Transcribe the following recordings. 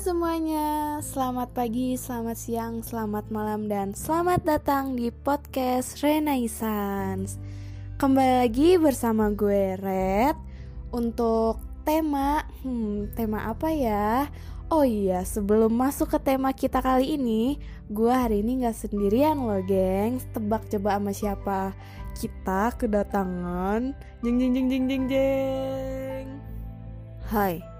semuanya, selamat pagi, selamat siang, selamat malam, dan selamat datang di podcast Renaissance. Kembali lagi bersama gue Red Untuk tema, hmm, tema apa ya? Oh iya, sebelum masuk ke tema kita kali ini Gue hari ini gak sendirian loh geng Tebak coba sama siapa Kita kedatangan. Jeng jeng jeng jeng jeng jeng. Hai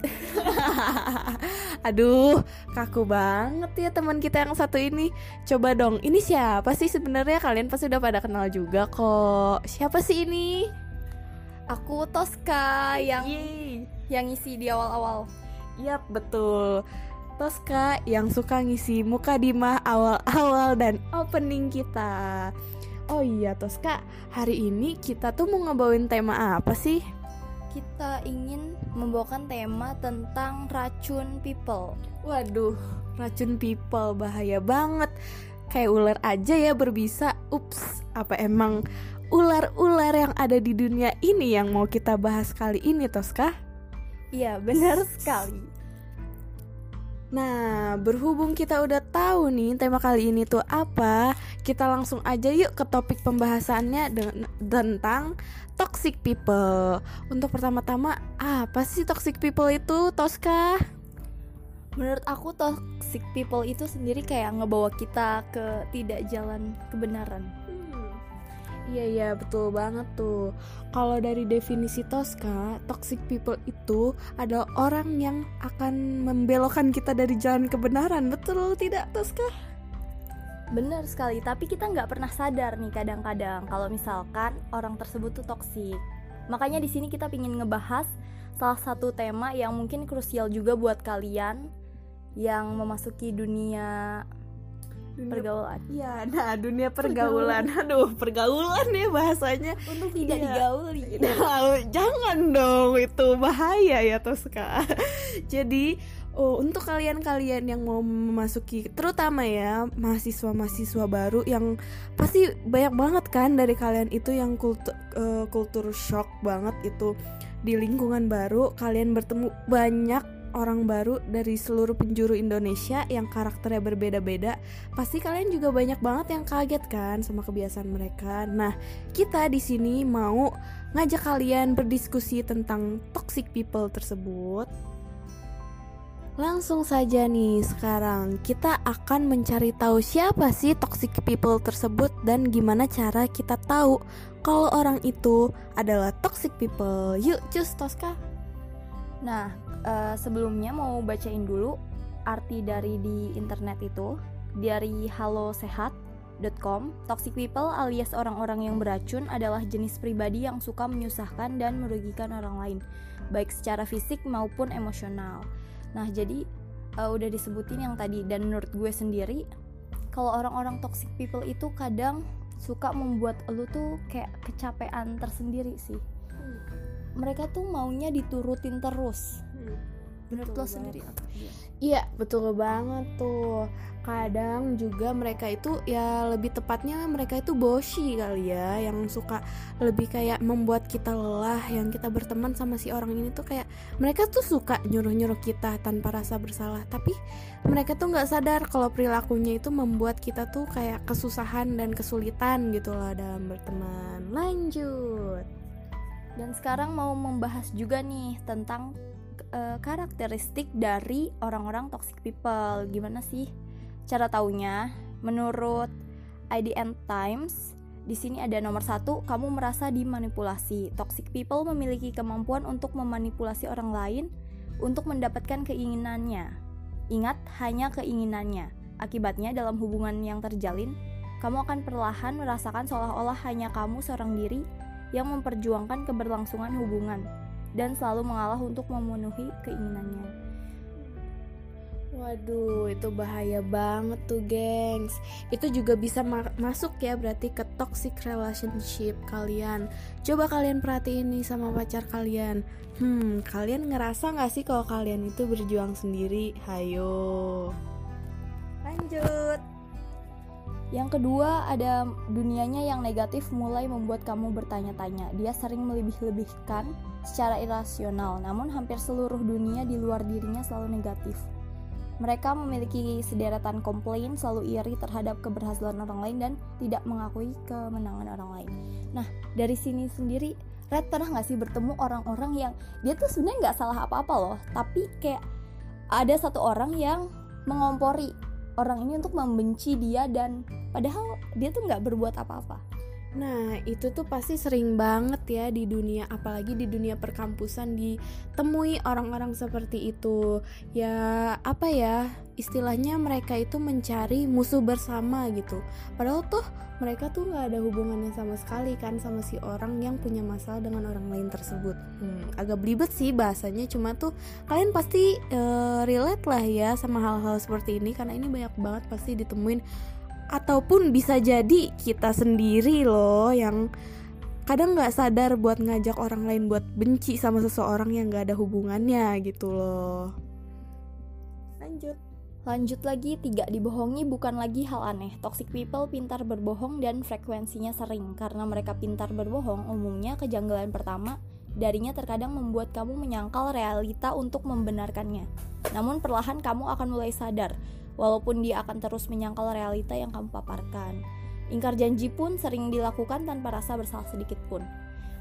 Aduh, kaku banget ya teman kita yang satu ini. Coba dong, ini siapa sih sebenarnya? Kalian pasti udah pada kenal juga kok. Siapa sih ini? Aku Tosca yang Yeay. yang ngisi di awal-awal. Yap, betul. Tosca yang suka ngisi muka dimah awal-awal dan opening kita. Oh iya Tosca, hari ini kita tuh mau ngebawain tema apa sih? Kita ingin membawakan tema tentang racun people. Waduh, racun people bahaya banget. Kayak ular aja ya berbisa. Ups, apa emang ular-ular yang ada di dunia ini yang mau kita bahas kali ini, Toska? Iya, benar sekali. Nah, berhubung kita udah tahu nih tema kali ini tuh apa, kita langsung aja yuk ke topik pembahasannya tentang toxic people. Untuk pertama-tama, apa sih toxic people itu, Toska? Menurut aku toxic people itu sendiri kayak ngebawa kita ke tidak jalan kebenaran. Iya iya betul banget tuh. Kalau dari definisi Tosca, toxic people itu adalah orang yang akan membelokkan kita dari jalan kebenaran. Betul tidak Tosca? Benar sekali, tapi kita nggak pernah sadar nih kadang-kadang kalau misalkan orang tersebut tuh toksik. Makanya di sini kita pingin ngebahas salah satu tema yang mungkin krusial juga buat kalian yang memasuki dunia dunia, pergaulan. Iya, nah dunia pergaulan. pergaulan. Aduh, pergaulan ya bahasanya. Untuk tidak ya. digauli. Nah, jangan dong, itu bahaya ya Toska. Jadi, oh, untuk kalian-kalian yang mau memasuki terutama ya mahasiswa-mahasiswa baru yang pasti banyak banget kan dari kalian itu yang kultur uh, kultur shock banget itu di lingkungan baru kalian bertemu banyak orang baru dari seluruh penjuru Indonesia yang karakternya berbeda-beda, pasti kalian juga banyak banget yang kaget kan sama kebiasaan mereka. Nah, kita di sini mau ngajak kalian berdiskusi tentang toxic people tersebut. Langsung saja nih, sekarang kita akan mencari tahu siapa sih toxic people tersebut dan gimana cara kita tahu kalau orang itu adalah toxic people. Yuk, cus Tosca. Nah, uh, sebelumnya mau bacain dulu arti dari di internet itu dari halosehat.com Toxic people alias orang-orang yang beracun adalah jenis pribadi yang suka menyusahkan dan merugikan orang lain baik secara fisik maupun emosional. Nah jadi uh, udah disebutin yang tadi dan menurut gue sendiri kalau orang-orang toxic people itu kadang suka membuat lu tuh kayak kecapean tersendiri sih. Mereka tuh maunya diturutin terus menurut lo sendiri apa? Iya betul banget tuh. Kadang juga mereka itu ya lebih tepatnya mereka itu boshi kali ya yang suka lebih kayak membuat kita lelah yang kita berteman sama si orang ini tuh kayak mereka tuh suka nyuruh-nyuruh kita tanpa rasa bersalah. Tapi mereka tuh nggak sadar kalau perilakunya itu membuat kita tuh kayak kesusahan dan kesulitan gitu loh dalam berteman. Lanjut. Dan sekarang mau membahas juga nih tentang uh, karakteristik dari orang-orang toxic people. Gimana sih cara taunya? Menurut IDN Times, di sini ada nomor satu, kamu merasa dimanipulasi. Toxic people memiliki kemampuan untuk memanipulasi orang lain untuk mendapatkan keinginannya. Ingat, hanya keinginannya. Akibatnya, dalam hubungan yang terjalin, kamu akan perlahan merasakan seolah-olah hanya kamu seorang diri yang memperjuangkan keberlangsungan hubungan dan selalu mengalah untuk memenuhi keinginannya. Waduh, itu bahaya banget tuh, gengs. Itu juga bisa ma masuk ya berarti ke toxic relationship kalian. Coba kalian perhatiin nih sama pacar kalian. Hmm, kalian ngerasa gak sih kalau kalian itu berjuang sendiri? Hayo. Lanjut. Yang kedua, ada dunianya yang negatif mulai membuat kamu bertanya-tanya. Dia sering melebih-lebihkan secara irasional, namun hampir seluruh dunia di luar dirinya selalu negatif. Mereka memiliki sederetan komplain, selalu iri terhadap keberhasilan orang lain dan tidak mengakui kemenangan orang lain. Nah, dari sini sendiri, Red pernah nggak sih bertemu orang-orang yang dia tuh sebenarnya nggak salah apa-apa loh, tapi kayak ada satu orang yang mengompori orang ini untuk membenci dia dan padahal dia tuh nggak berbuat apa-apa. Nah, itu tuh pasti sering banget ya di dunia, apalagi di dunia perkampusan ditemui orang-orang seperti itu. Ya, apa ya? Istilahnya mereka itu mencari musuh bersama gitu. Padahal tuh mereka tuh nggak ada hubungannya sama sekali kan sama si orang yang punya masalah dengan orang lain tersebut. Hmm, agak belibet sih bahasanya, cuma tuh kalian pasti uh, relate lah ya sama hal-hal seperti ini karena ini banyak banget pasti ditemuin ataupun bisa jadi kita sendiri loh yang kadang nggak sadar buat ngajak orang lain buat benci sama seseorang yang nggak ada hubungannya gitu loh lanjut Lanjut lagi, tidak dibohongi bukan lagi hal aneh. Toxic people pintar berbohong dan frekuensinya sering. Karena mereka pintar berbohong, umumnya kejanggalan pertama darinya terkadang membuat kamu menyangkal realita untuk membenarkannya. Namun perlahan kamu akan mulai sadar walaupun dia akan terus menyangkal realita yang kamu paparkan. Ingkar janji pun sering dilakukan tanpa rasa bersalah sedikit pun.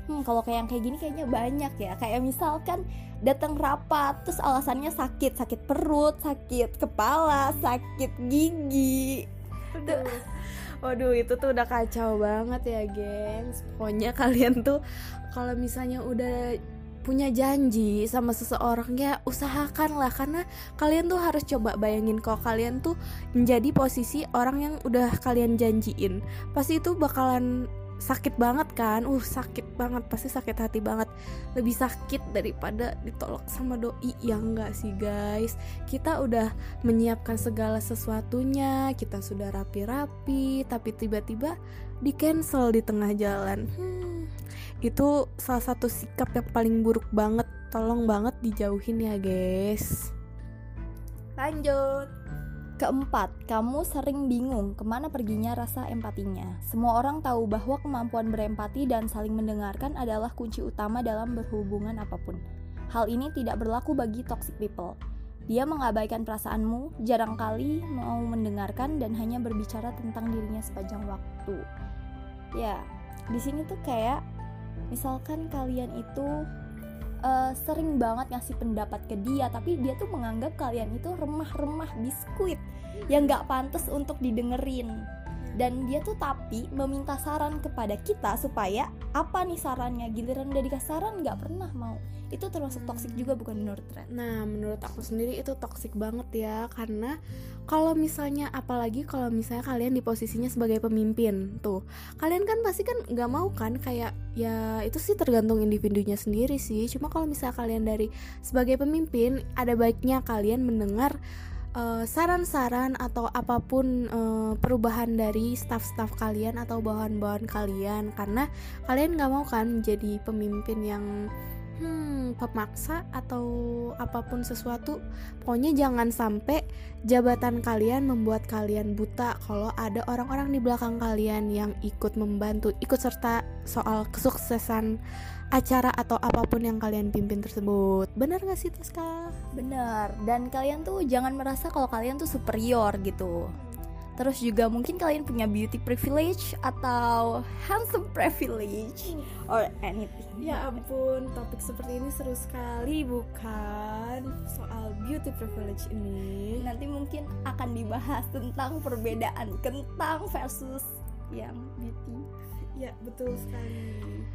Hmm, kalau kayak yang kayak gini kayaknya banyak ya. Kayak misalkan datang rapat terus alasannya sakit, sakit perut, sakit kepala, sakit gigi. Aduh. Waduh itu tuh udah kacau banget ya gengs Pokoknya kalian tuh kalau misalnya udah punya janji sama seseorang ya usahakanlah. Karena kalian tuh harus coba bayangin kalau kalian tuh menjadi posisi orang yang udah kalian janjiin. Pasti itu bakalan sakit banget kan? Uh sakit banget pasti sakit hati banget. Lebih sakit daripada ditolak sama doi yang enggak sih guys? Kita udah menyiapkan segala sesuatunya kita sudah rapi-rapi tapi tiba-tiba di cancel di tengah jalan. Hmm, itu salah satu sikap yang paling buruk banget tolong banget dijauhin ya guys lanjut Keempat, kamu sering bingung ke mana perginya rasa empatinya. Semua orang tahu bahwa kemampuan berempati dan saling mendengarkan adalah kunci utama dalam berhubungan apa pun. Hal ini tidak berlaku bagi toxic people. Dia mengabaikan perasaanmu, jarang kali mau mendengarkan dan hanya berbicara tentang dirinya sepanjang waktu. Ya, di sini tuh kayak misalkan kalian itu uh, sering banget ngasih pendapat ke dia tapi dia tuh menganggap kalian itu remah-remah biskuit yang nggak pantas untuk didengerin dan dia tuh tapi meminta saran kepada kita supaya apa nih sarannya? Giliran udah dikasih saran nggak pernah mau. Itu termasuk toxic juga bukan menurut Ren nah menurut aku sendiri itu toxic banget ya karena kalau misalnya apalagi kalau misalnya kalian di posisinya sebagai pemimpin tuh. Kalian kan pasti kan nggak mau kan kayak ya itu sih tergantung individunya sendiri sih. Cuma kalau misalnya kalian dari sebagai pemimpin ada baiknya kalian mendengar eh, saran-saran atau apa pun uh, perubahan dari staff-staff kalian atau bahan-bahan kalian. Karena kalian nggak mau kan jadi pemimpin yang hmm, pemaksa atau apa pun sesuatu. Pokoknya jangan sampai jabatan kalian membuat kalian buta kalau ada orang-orang di belakang kalian yang ikut membantu ikut serta soal kesuksesan acara atau apa pun yang kalian pimpin tersebut benar gak sih Toska? benar dan kalian tuh jangan merasa kalau kalian tuh superior gitu Terus juga mungkin kalian punya beauty privilege atau handsome privilege or anything. Ya ampun, topik seperti ini seru sekali bukan? Soal beauty privilege ini. Nanti mungkin akan dibahas tentang perbedaan kentang versus yang beauty. Ya, betul sekali.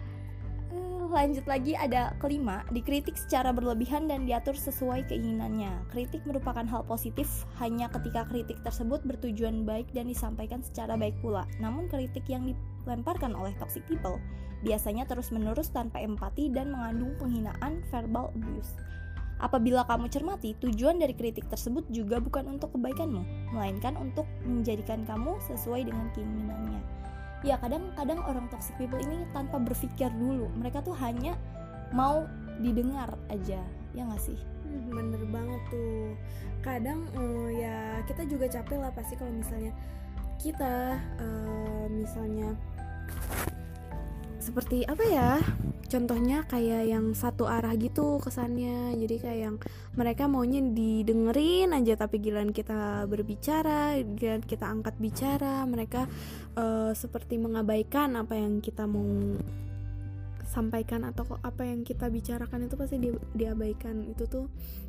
Eh, lanjut lagi ada kelima, dikritik secara berlebihan dan diatur sesuai keinginannya. Kritik merupakan hal positif hanya ketika kritik tersebut bertujuan baik dan disampaikan secara baik pula. Namun kritik yang dilemparkan oleh toxic people biasanya terus-menerus tanpa empati dan mengandung penghinaan verbal abuse. Apabila kamu cermati, tujuan dari kritik tersebut juga bukan untuk kebaikanmu, melainkan untuk menjadikan kamu sesuai dengan keinginannya ya kadang-kadang orang toxic people ini tanpa berpikir dulu. Mereka tuh hanya mau didengar aja. Ya nggak sih? Hmm, bener banget tuh. Kadang uh, ya kita juga capek lah pasti kalau misalnya kita uh, misalnya seperti apa ya contohnya kayak yang satu arah gitu kesannya. Jadi kayak yang mereka maunya didengerin aja tapi giliran kita berbicara giliran kita angkat bicara mereka uh, seperti mengabaikan apa yang kita mau sampaikan atau apa yang kita bicarakan itu pasti di, diabaikan. Itu tuh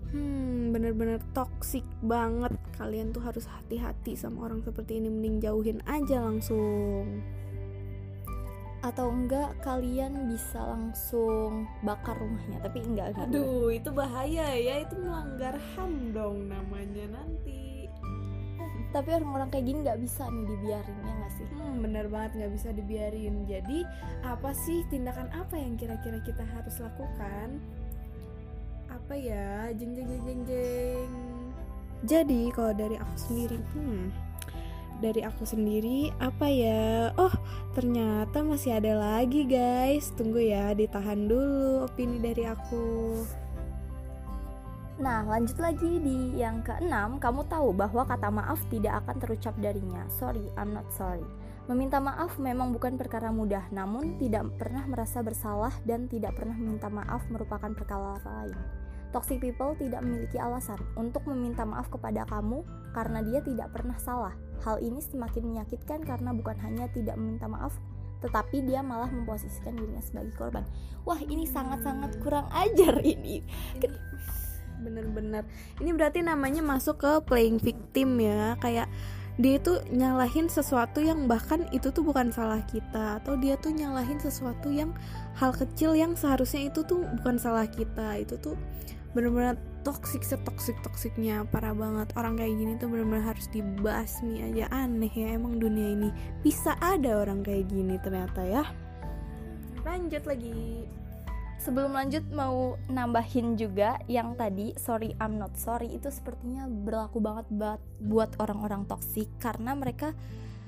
hmm bener-bener toxic banget. Kalian tuh harus hati-hati sama orang seperti ini mending jauhin aja langsung atau enggak kalian bisa langsung bakar rumahnya? Tapi enggak enggak aduh itu bahaya ya. Itu melanggar ham dong namanya nanti. Tapi orang-orang kayak gini nggak bisa nih dibiarin ya nggak sih? Hmm, bener banget nggak bisa dibiarin. Jadi apa sih tindakan apa yang kira-kira kita harus lakukan? Apa ya? Jeng jeng jeng jeng jeng. Jadi kalau dari aku sendiri hmm dari aku sendiri apa ya oh ternyata masih ada lagi guys tunggu ya ditahan dulu opini dari aku Nah, lanjut lagi di yang keenam, kamu tahu bahwa kata maaf tidak akan terucap darinya. Sorry, I'm not sorry. Meminta maaf memang bukan perkara mudah, namun tidak pernah merasa bersalah dan tidak pernah meminta maaf merupakan perkara lain. Toxic people tidak memiliki alasan untuk meminta maaf kepada kamu karena dia tidak pernah salah. Hal ini semakin menyakitkan karena bukan hanya tidak meminta maaf, tetapi dia malah memposisikan dirinya sebagai korban. Wah, ini sangat-sangat kurang ajar ini. Bener-bener. Ini berarti namanya masuk ke playing victim ya, kayak dia itu nyalahin sesuatu yang bahkan itu tuh bukan salah kita atau dia tuh nyalahin sesuatu yang hal kecil yang seharusnya itu tuh bukan salah kita itu tuh bener-bener toxic setoksik toksiknya parah banget. Orang kayak gini tuh bener-bener harus dibasmi aja. Aneh ya emang dunia ini bisa ada orang kayak gini ternyata ya. Lanjut lagi. Sebelum lanjut mau nambahin juga yang tadi sorry I'm not sorry itu sepertinya berlaku banget buat orang-orang toksik karena mereka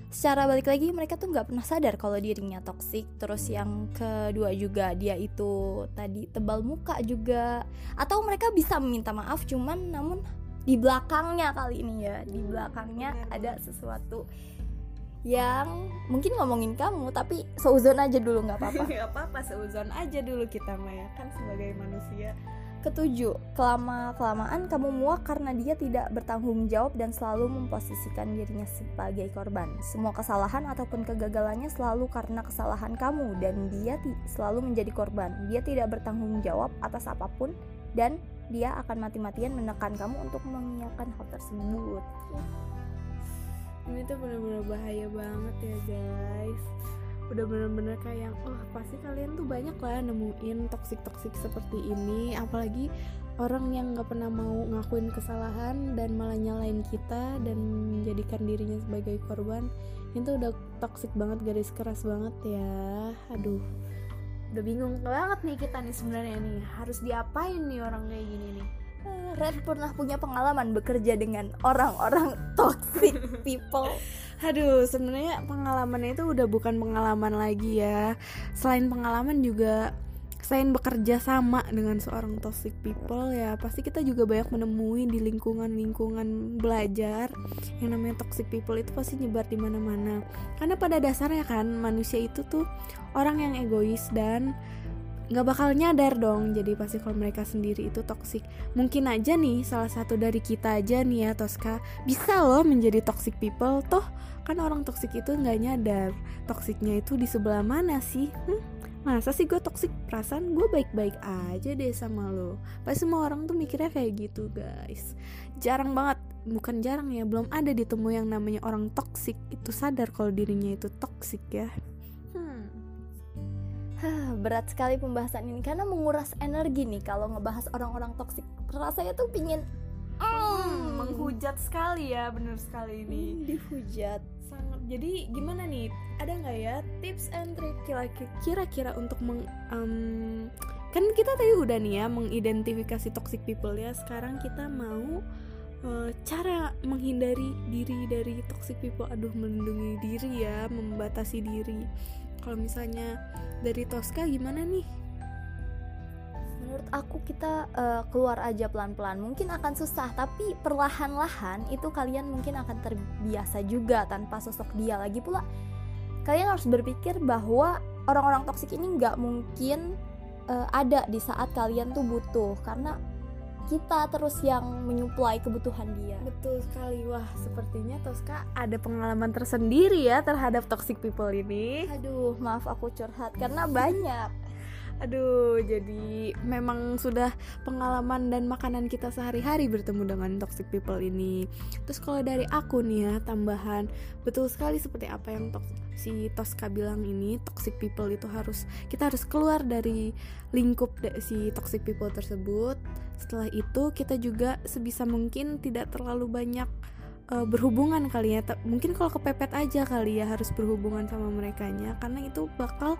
secara balik lagi mereka tuh nggak pernah sadar kalau dirinya toksik terus yang kedua juga dia itu tadi tebal muka juga. Atau mereka bisa meminta maaf cuman namun di belakangnya kali ini ya di belakangnya ada sesuatu yang mungkin ngomongin kamu tapi seuzon aja dulu nggak apa-apa. Nggak apa-apa seuzon aja dulu kita Maya kan sebagai manusia Ketujuh, kelama kelamaan kamu muak karena dia tidak bertanggung jawab dan selalu memposisikan dirinya sebagai korban. Semua kesalahan ataupun kegagalannya selalu karena kesalahan kamu dan dia selalu menjadi korban. Dia tidak bertanggung jawab atas apa pun dan dia akan mati-matian menekan kamu untuk mengiyakan hal tersebut. Ini tuh benar-benar bahaya banget ya guys udah bener-bener kayak oh pasti kalian tuh banyak lah nemuin toksik toksik seperti ini. Apalagi orang yang nggak pernah mau ngakuin kesalahan dan malah nyalain kita dan menjadikan dirinya sebagai korban itu udah toksik banget garis keras banget ya. Aduh. Udah bingung banget nih kita nih sebenarnya nih harus diapain nih orang kayak gini nih? Eh, Red pernah punya pengalaman bekerja dengan orang-orang toxic people aduh sebenarnya pengalamannya itu udah bukan pengalaman lagi ya. Selain pengalaman juga selain bekerja sama dengan seorang toxic people ya pasti kita juga banyak menemui di lingkungan-lingkungan belajar yang namanya toxic people itu pasti nyebar di mana-mana. Karena pada dasarnya kan manusia itu tuh orang yang egois dan nggak bakal nyadar dong jadi pasti kalau mereka sendiri itu toxic. Mungkin aja nih salah satu dari kita aja nih ya Tosca bisa loh menjadi toxic people. Toh kan orang toxic itu nggak nyadar. Toksiknya itu di sebelah mana sih? Hmm? masa sih gue toxic? Perasaan gue baik-baik aja deh sama lo. Pasti semua orang tuh mikirnya kayak gitu guys. Jarang banget bukan jarang ya belum ada ditemu yang namanya orang toxic. Itu sadar kalau dirinya itu toxic ya berat sekali pembahasan ini karena menguras energi nih kalau ngebahas orang-orang toksik. Rasanya tuh pingin mm, menghujat sekali ya, bener sekali ini. Mm, dihujat. Sangat. Jadi gimana nih? Ada nggak ya tips and trick kira-kira untuk meng um, kan kita tadi udah nih ya mengidentifikasi toxic people ya. Sekarang kita mau uh, cara menghindari diri dari toxic people. Aduh, melindungi diri ya, membatasi diri kalau misalnya dari Tosca gimana nih? Menurut aku kita uh, keluar aja pelan-pelan. Mungkin akan susah tapi perlahan-lahan itu kalian mungkin akan terbiasa juga tanpa sosok dia. Lagi pula kalian harus berpikir bahwa orang-orang toksik ini nggak mungkin uh, ada di saat kalian tuh butuh. Karena kita terus yang menyuplai kebutuhan dia. Betul sekali. Wah, sepertinya Tosca ada pengalaman tersendiri ya terhadap toxic people ini. Aduh, maaf aku curhat karena banyak. Aduh, jadi memang sudah pengalaman dan makanan kita sehari-hari bertemu dengan toxic people ini. Terus kalau dari aku nih ya, tambahan betul sekali seperti apa yang tok si Tosca bilang ini, toxic people itu harus kita harus keluar dari lingkup si toxic people tersebut. Setelah itu kita juga sebisa mungkin tidak terlalu banyak uh, berhubungan kali ya. Mungkin kalau kepepet aja kali ya harus berhubungan sama mereka nya karena itu bakal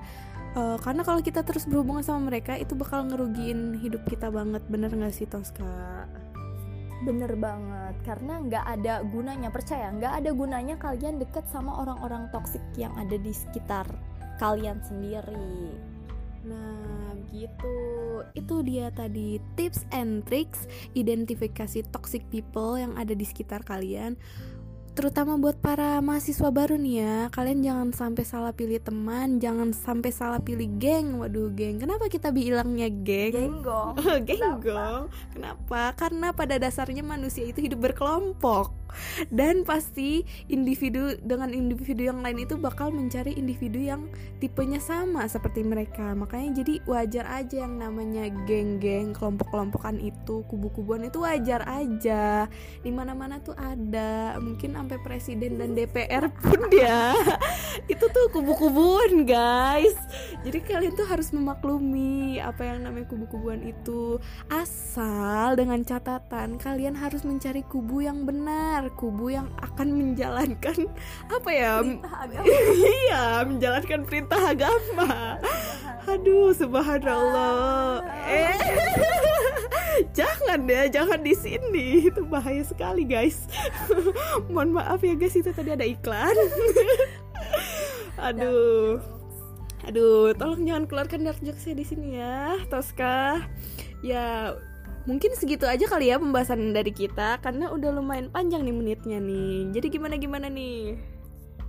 uh, karena kalau kita terus berhubungan sama mereka itu bakal ngerugiin hidup kita banget bener nggak sih Tosca? Bener banget karena nggak ada gunanya percaya nggak ada gunanya kalian deket sama orang-orang toksik yang ada di sekitar kalian sendiri. Nah gitu. Itu dia tadi tips and tricks identifikasi toxic people yang ada di sekitar kalian. Terutama buat para mahasiswa baru nih ya kalian jangan sampai salah pilih teman jangan sampai salah pilih geng. Waduh geng. Kenapa kita bilangnya geng? Genggong. Genggong. Kenapa? Karena pada dasarnya manusia itu hidup berkelompok dan pasti individu dengan individu yang lain itu bakal mencari individu yang tipenya sama seperti mereka. Makanya jadi wajar aja yang namanya geng-geng kelompok-kelompokan itu kubu-kubuan itu wajar aja. Di mana-mana tuh ada. Mungkin sampai presiden dan DPR pun ya. Itu tuh kubu-kubuan guys. Jadi kalian tuh harus memaklumi apa yang namanya kubu-kubuan itu. Asal dengan catatan kalian harus mencari kubu yang benar kubu yang akan menjalankan apa ya? Iya menjalankan perintah agama. Aduh subhanallah. Eh jangan ya jangan di sini. Itu bahaya sekali guys. Mohon maaf ya guys itu tadi ada iklan. Aduh. Aduh tolong jangan keluarkan dark jokes di sini ya Tosca ya mungkin segitu aja kali ya pembahasan dari kita karena udah lumayan panjang nih menitnya nih. Jadi gimana gimana nih?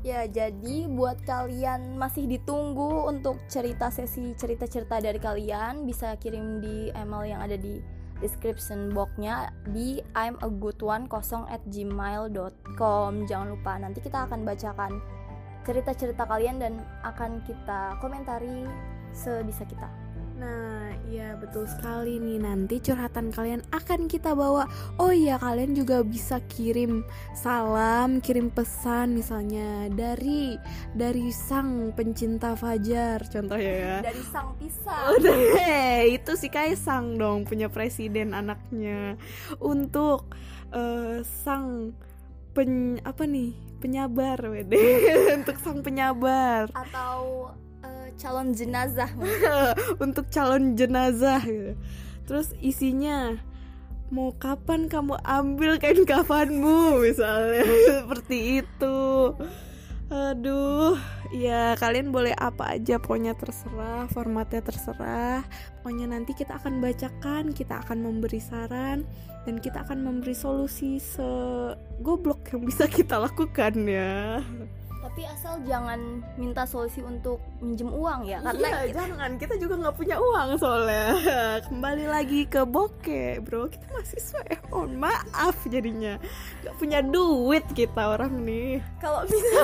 Ya, jadi buat kalian masih ditunggu untuk cerita sesi cerita-cerita dari kalian bisa kirim di email yang ada di description boxnya di I'm a good one kosong at gmail.com jangan lupa nanti kita akan bacakan cerita-cerita kalian dan akan kita komentari sebisa kita Nah, iya betul sekali nih. Nanti curhatan kalian akan kita bawa. Oh iya, kalian juga bisa kirim salam, kirim pesan misalnya dari dari sang pencinta Fajar contohnya ya. Dari sang pisang. Oh, deh, itu si Kaisang dong punya presiden anaknya. Untuk uh, sang pen apa nih? penyabar wede untuk sang penyabar atau calon jenazah untuk calon jenazah. Gitu. terus isinya mau kapan kamu ambil kain kafanmu? misalnya. Seperti itu. Aduh ya kalian boleh apa aja pokoknya terserah formatnya terserah. Pokoknya nanti kita akan bacakan kita akan memberi saran dan kita akan memberi solusi segoblok yang bisa kita lakukan ya tapi asal jangan minta solusi untuk minjem uang ya karena iya, kita... jangan kita juga nggak punya uang soalnya kembali lagi ke bokeh bro kita mahasiswa ya mohon maaf jadinya nggak punya duit kita orang nih kalau bisa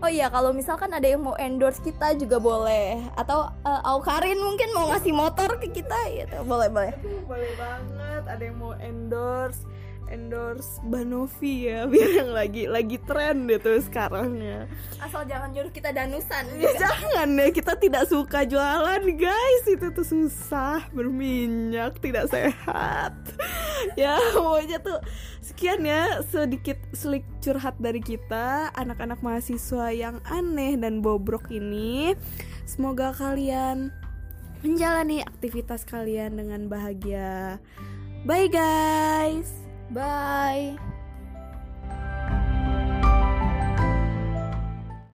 Oh iya, kalau misalkan ada yang mau endorse kita juga boleh. Atau uh, Aukarin mungkin mau ngasih motor ke kita gitu. Boleh, boleh. Boleh banget. Ada yang mau endorse endorse Banovi ya biar yang lagi lagi tren gitu sekarang ya. Asal jangan nyuruh kita danusan. Ya, jangan ya kita tidak suka jualan guys. Itu tuh susah berminyak tidak sehat. Ya pokoknya tuh sekian ya sedikit selik curhat dari kita anak-anak mahasiswa yang aneh dan bobrok ini. Semoga kalian menjalani aktivitas kalian dengan bahagia. Bye guys Bye.